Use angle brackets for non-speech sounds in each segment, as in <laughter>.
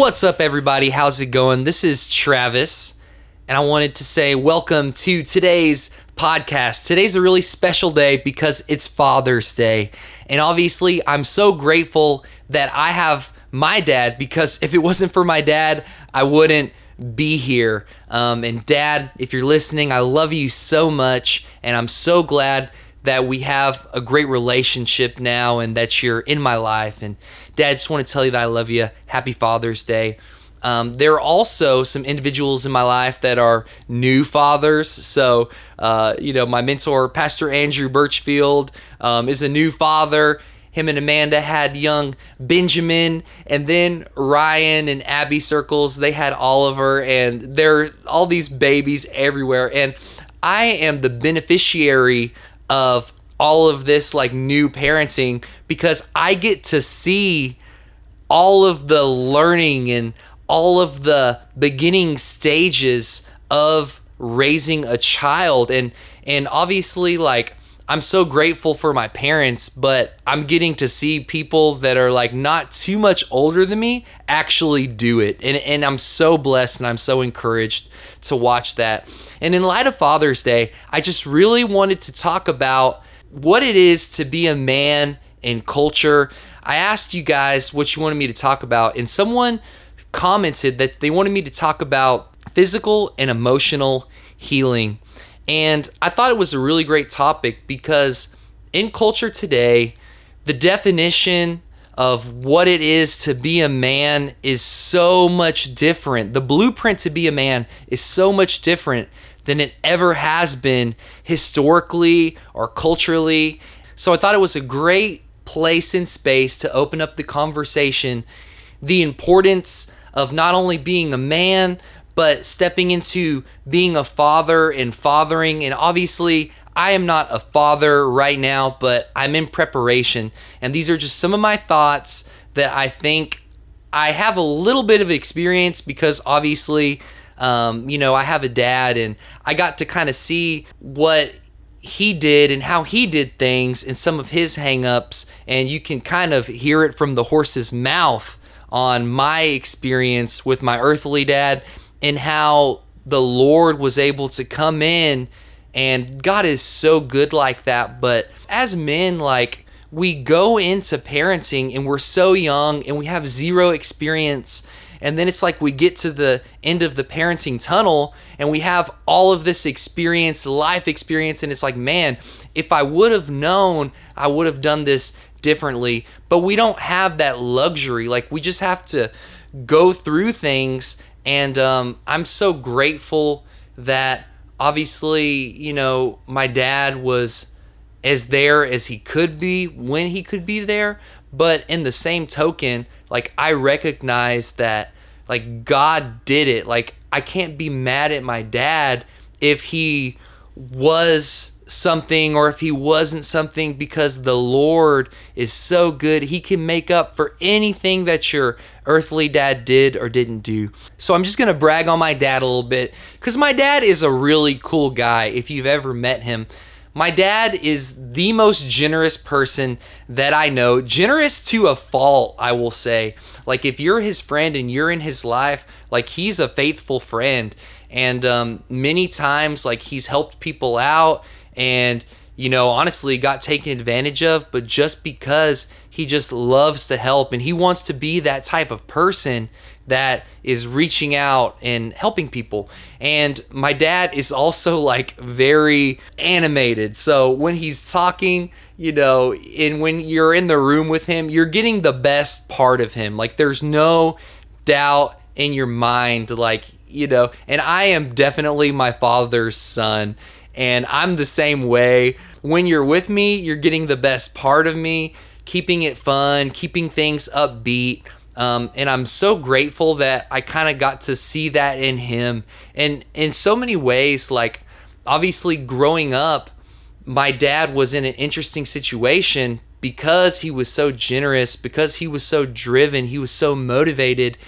What's up, everybody? How's it going? This is Travis, and I wanted to say welcome to today's podcast. Today's a really special day because it's Father's Day. And obviously, I'm so grateful that I have my dad because if it wasn't for my dad, I wouldn't be here. Um, and dad, if you're listening, I love you so much, and I'm so glad that we have a great relationship now and that you're in my life. And dad, just want to tell you that I love you. Happy Father's Day. Um, there are also some individuals in my life that are new fathers. So, uh, you know, my mentor, Pastor Andrew Birchfield, um, is a new father. Him and Amanda had young Benjamin, and then Ryan and Abby Circles, they had Oliver, and there are all these babies everywhere. And I am the beneficiary of all of this like new parenting because I get to see all of the learning and all of the beginning stages of raising a child. And and obviously like I'm so grateful for my parents, but I'm getting to see people that are like not too much older than me actually do it. And, and I'm so blessed and I'm so encouraged to watch that. And in light of Father's Day, I just really wanted to talk about what it is to be a man in culture. I asked you guys what you wanted me to talk about, and someone commented that they wanted me to talk about physical and emotional healing. And I thought it was a really great topic because in culture today, the definition of what it is to be a man is so much different. The blueprint to be a man is so much different than it ever has been historically or culturally. So I thought it was a great place and space to open up the conversation, the importance of not only being a man, but stepping into being a father and fathering. And obviously, I am not a father right now, but I'm in preparation. And these are just some of my thoughts that I think I have a little bit of experience because obviously, um, you know, I have a dad and I got to kind of see what he did and how he did things and some of his hangups. And you can kind of hear it from the horse's mouth on my experience with my earthly dad and how the Lord was able to come in and God is so good like that. But as men, like we go into parenting and we're so young and we have zero experience. And then it's like we get to the end of the parenting tunnel and we have all of this experience, life experience. And it's like, man, if I would have known, I would have done this differently. But we don't have that luxury. Like we just have to go through things and um, I'm so grateful that obviously, you know, my dad was as there as he could be when he could be there. But in the same token, like I recognize that like God did it. Like I can't be mad at my dad if he was something or if he wasn't something because the Lord is so good. He can make up for anything that your earthly dad did or didn't do. So I'm just going to brag on my dad a little bit because my dad is a really cool guy if you've ever met him. My dad is the most generous person that I know. Generous to a fault, I will say. Like, if you're his friend and you're in his life, like, he's a faithful friend. And um, many times, like, he's helped people out and you know honestly got taken advantage of but just because he just loves to help and he wants to be that type of person that is reaching out and helping people. And my dad is also like very animated. So when he's talking you know and when you're in the room with him you're getting the best part of him. Like there's no doubt in your mind like you know and i am definitely my father's son and I'm the same way. When you're with me, you're getting the best part of me, keeping it fun, keeping things upbeat. Um, and I'm so grateful that I kind of got to see that in him. And in so many ways, like obviously growing up, my dad was in an interesting situation because he was so generous, because he was so driven, he was so motivated.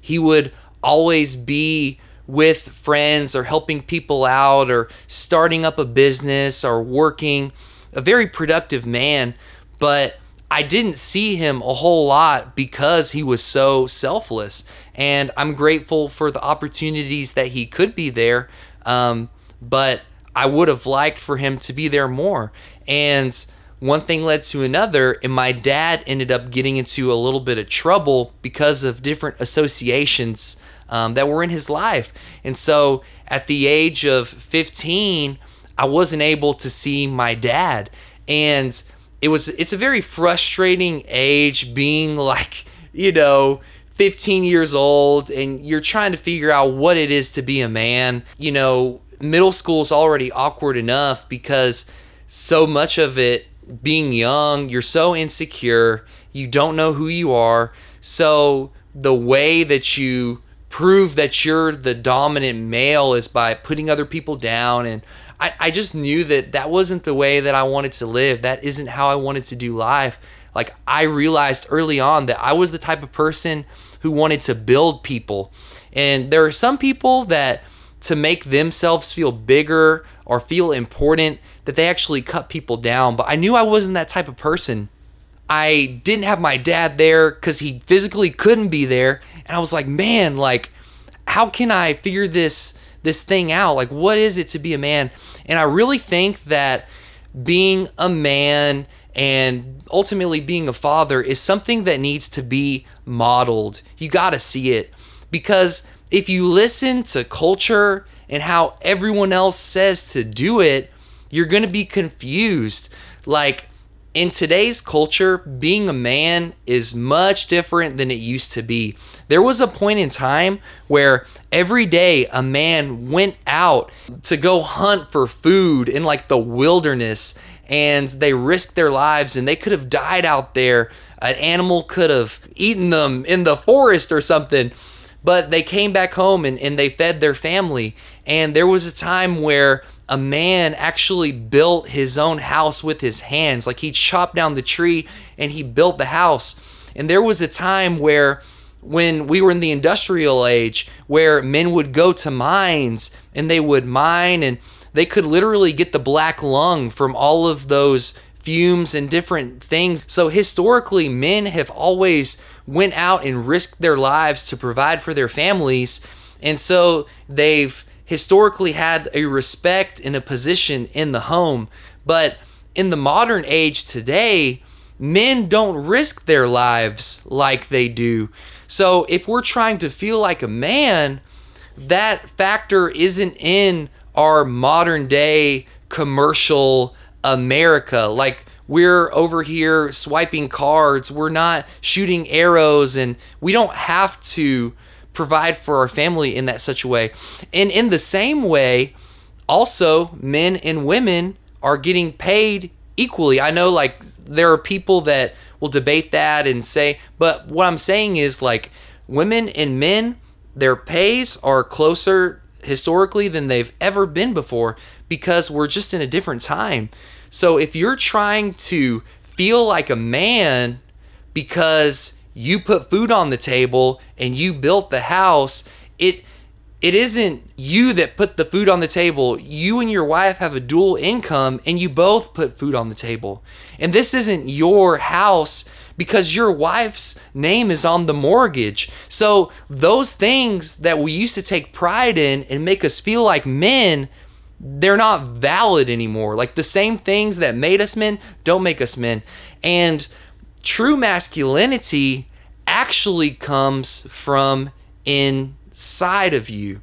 He would always be with friends or helping people out or starting up a business or working. A very productive man, but I didn't see him a whole lot because he was so selfless. And I'm grateful for the opportunities that he could be there. Um, but I would have liked for him to be there more. And one thing led to another, and my dad ended up getting into a little bit of trouble because of different associations um, that were in his life. And so at the age of 15, I wasn't able to see my dad. And it was it's a very frustrating age being <laughs> like, you know, 15 years old and you're trying to figure out what it is to be a man. You know, middle school is already awkward enough because so much of it being young, you're so insecure, you don't know who you are. So the way that you prove that you're the dominant male is by putting other people down and I, I just knew that that wasn't the way that I wanted to live. That isn't how I wanted to do life. Like I realized early on that I was the type of person who wanted to build people. And there are some people that to make themselves feel bigger or feel important that they actually cut people down, but I knew I wasn't that type of person. I didn't have my dad there cuz he physically couldn't be there, and I was like, "Man, like how can I figure this this thing out? Like what is it to be a man?" And I really think that being a man and ultimately being a father is something that needs to be modeled. You got to see it because if you listen to culture and how everyone else says to do it, you're going to be confused. Like in today's culture, being a man is much different than it used to be. There was a point in time where every day a man went out to go hunt for food in like the wilderness and they risked their lives and they could have died out there. An animal could have eaten them in the forest or something. But they came back home and, and they fed their family. And there was a time where a man actually built his own house with his hands. Like he chopped down the tree and he built the house. And there was a time where when we were in the industrial age where men would go to mines and they would mine and they could literally get the black lung from all of those fumes and different things. So historically men have always went out and risked their lives to provide for their families. And so they've historically had a respect and a position in the home. But in the modern age today, men don't risk their lives like they do. So if we're trying to feel like a man, that factor isn't in our modern day commercial America. Like we're over here swiping cards, we're not shooting arrows, and we don't have to provide for our family in that such a way. And in the same way, also men and women are getting paid equally. I know like there are people that will debate that and say, but what I'm saying is like women and men, their pays are closer historically than they've ever been before because we're just in a different time. So if you're trying to feel like a man because you put food on the table and you built the house it it isn't you that put the food on the table. You and your wife have a dual income and you both put food on the table. And this isn't your house because your wife's name is on the mortgage. So those things that we used to take pride in and make us feel like men they're not valid anymore. Like the same things that made us men don't make us men. And true masculinity actually comes from inside of you.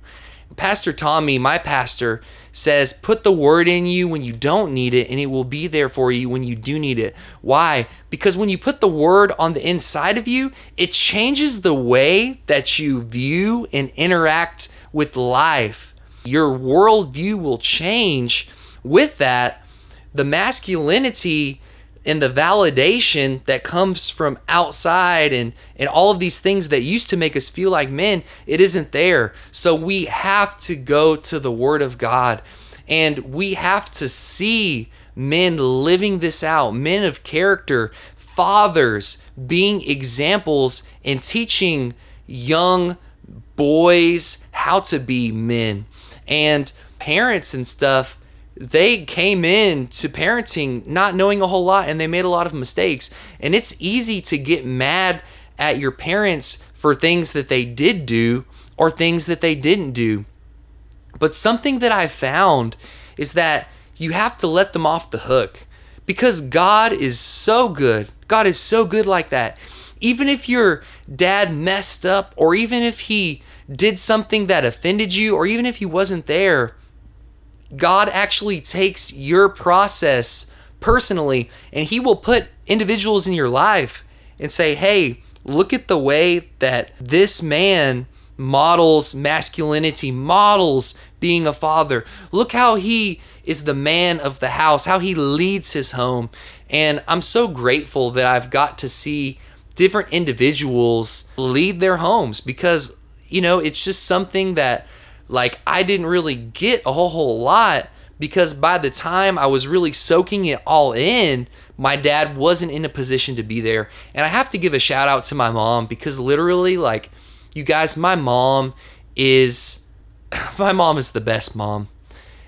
Pastor Tommy, my pastor, says, Put the word in you when you don't need it, and it will be there for you when you do need it. Why? Because when you put the word on the inside of you, it changes the way that you view and interact with life. Your worldview will change. With that, the masculinity and the validation that comes from outside and and all of these things that used to make us feel like men it isn't there. So we have to go to the word of god. And we have to see men living this out men of character fathers being examples and teaching young boys how to be men. And parents and stuff they came in to parenting not knowing a whole lot and they made a lot of mistakes. And it's easy to get mad at your parents for things that they did do or things that they didn't do. But something that I found is that you have to let them off the hook because God is so good. God is so good like that. Even if your dad messed up, or even if he did something that offended you, or even if he wasn't there, God actually takes your process personally and he will put individuals in your life and say, hey, look at the way that this man models masculinity, models being a father. Look how he is the man of the house, how he leads his home. And I'm so grateful that I've got to see different individuals lead their homes because, you know, it's just something that like I didn't really get a whole whole lot because by the time I was really soaking it all in, my dad wasn't in a position to be there. And I have to give a shout out to my mom because literally like you guys, my mom is <laughs> my mom is the best mom.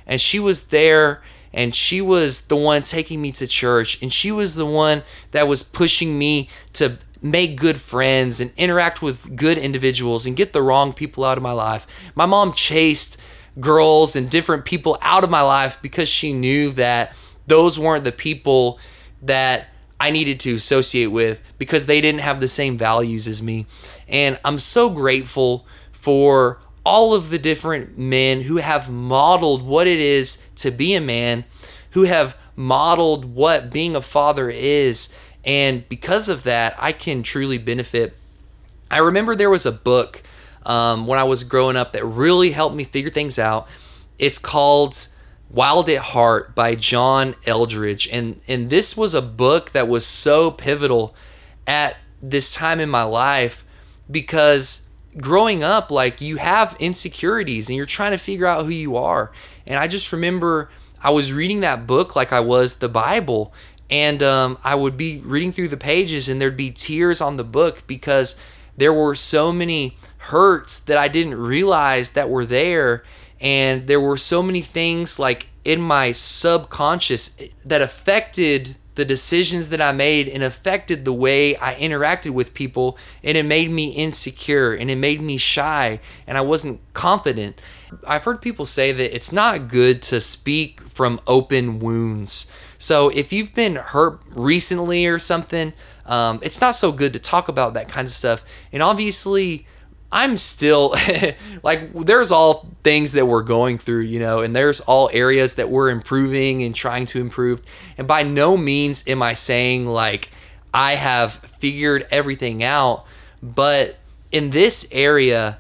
And she was there and she was the one taking me to church and she was the one that was pushing me to make good friends and interact with good individuals and get the wrong people out of my life. My mom chased girls and different people out of my life because she knew that those weren't the people that I needed to associate with because they didn't have the same values as me. And I'm so grateful for all of the different men who have modeled what it is to be a man, who have modeled what being a father is. And because of that, I can truly benefit. I remember there was a book um, when I was growing up that really helped me figure things out. It's called Wild at Heart by John Eldredge. And, and this was a book that was so pivotal at this time in my life because growing up, like you have insecurities and you're trying to figure out who you are. And I just remember I was reading that book like I was the Bible. And um, I would be reading through the pages and there'd be tears on the book because there were so many hurts that I didn't realize that were there. And there were so many things like in my subconscious that affected the decisions that I made and affected the way I interacted with people. And it made me insecure and it made me shy and I wasn't confident. I've heard people say that it's not good to speak from open wounds. So if you've been hurt recently or something, um, it's not so good to talk about that kind of stuff. And obviously, I'm still <laughs> like there's all things that we're going through, you know, and there's all areas that we're improving and trying to improve. And by no means am I saying like I have figured everything out, but in this area,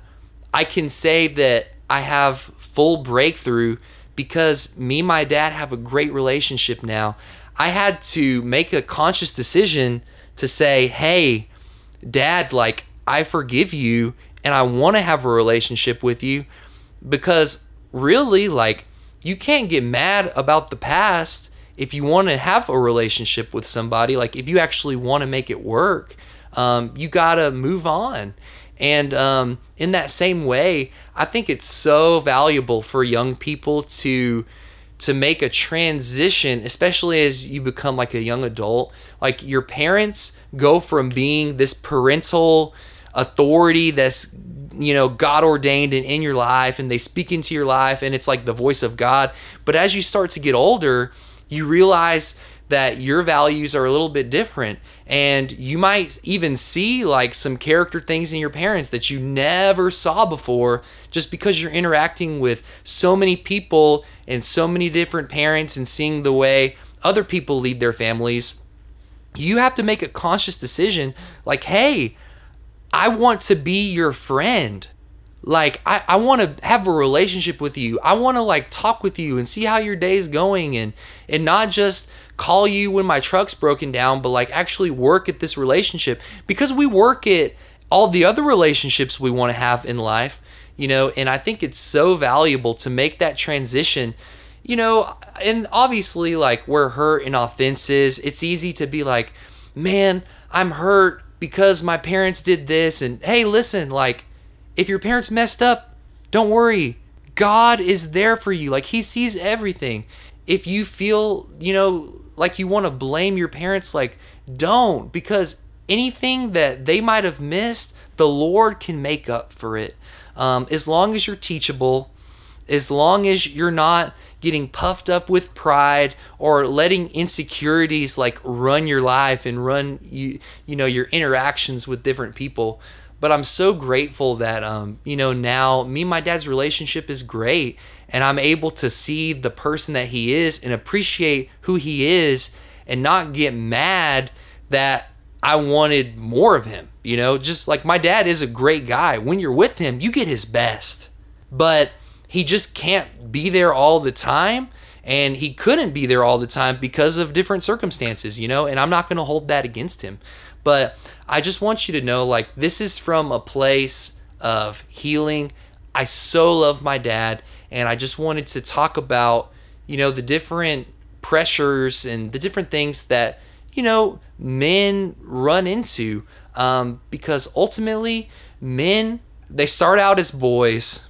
I can say that I have full breakthrough because me and my dad have a great relationship now. I had to make a conscious decision to say, hey, dad, like, I forgive you and I want to have a relationship with you because really, like, you can't get mad about the past if you want to have a relationship with somebody. Like, if you actually want to make it work, um, you got to move on. And um, in that same way, I think it's so valuable for young people to to make a transition, especially as you become like a young adult. Like your parents go from being this parental authority that's you know God ordained and in your life, and they speak into your life, and it's like the voice of God. But as you start to get older, you realize that your values are a little bit different and you might even see like some character things in your parents that you never saw before just because you're interacting with so many people and so many different parents and seeing the way other people lead their families you have to make a conscious decision like hey i want to be your friend. Like i, I want to have a relationship with you. I want to like talk with you and see how your day's going and and not just call you when my truck's broken down, but like actually work at this relationship. Because we work at all the other relationships we want to have in life, you know, and I think it's so valuable to make that transition, you know, and obviously like we're hurt and offenses, it's easy to be like, man, I'm hurt because my parents did this and hey, listen, like if your parents messed up, don't worry. God is there for you. Like he sees everything if you feel, you know, like you want to blame your parents, like don't because anything that they might have missed, the Lord can make up for it. Um, as long as you're teachable, as long as you're not getting puffed up with pride or letting insecurities like run your life and run you you know your interactions with different people. But i'm so grateful that um you know now me and my dad's relationship is great and i'm able to see the person that he is and appreciate who he is and not get mad that i wanted more of him you know? Just like my dad is a great guy. When you're with him you get his best. But he just can't be there all the time and he couldn't be there all the time because of different circumstances, you know, and I'm not going to hold that against him. But I just want you to know like this is from a place of healing. I so love my dad and I just wanted to talk about, you know, the different pressures and the different things that, you know, men run into um, because ultimately men they start out as boys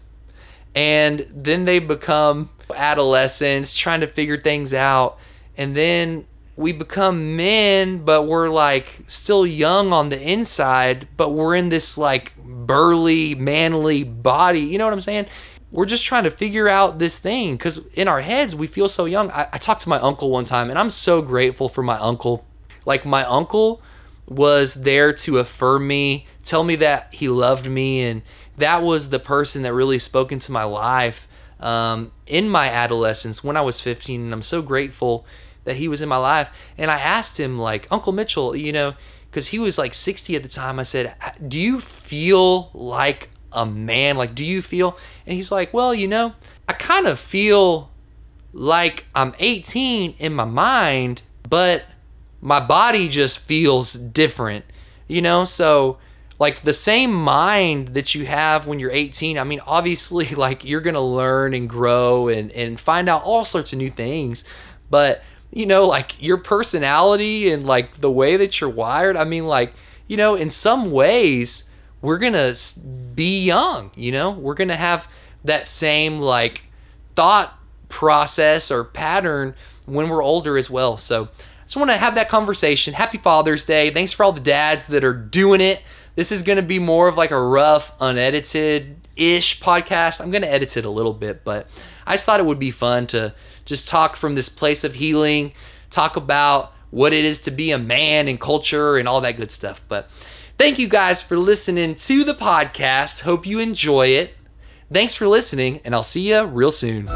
and then they become adolescents trying to figure things out. And then we become men but we're like still young on the inside but we're in this like burly manly body. You know what i'm saying? We're just trying to figure out this thing. Because in our heads we feel so young. I, I talked to my uncle one time and i'm so grateful for my uncle. Like my uncle was there to affirm me tell me that he loved me and that was the person that really spoke into my life um, in my adolescence when I was 15. And I'm so grateful that he was in my life. And I asked him, like, Uncle Mitchell, you know, because he was like 60 at the time. I said, Do you feel like a man? Like, do you feel? And he's like, Well, you know, I kind of feel like I'm 18 in my mind, but my body just feels different, you know? So, like the same mind that you have when you're 18 i mean obviously <laughs> like you're gonna learn and grow and and find out all sorts of new things but you know like your personality and like the way that you're wired i mean like you know in some ways we're gonna be young you know we're gonna have that same like thought process or pattern when we're older as well so I just want to have that conversation. Happy Father's Day. Thanks for all the dads that are doing it. This is going to be more of like a rough, unedited ish podcast. I'm going to edit it a little bit, but I just thought it would be fun to just talk from this place of healing, talk about what it is to be a man and culture and all that good stuff. But thank you guys for listening to the podcast. Hope you enjoy it. Thanks for listening, and I'll see you real soon.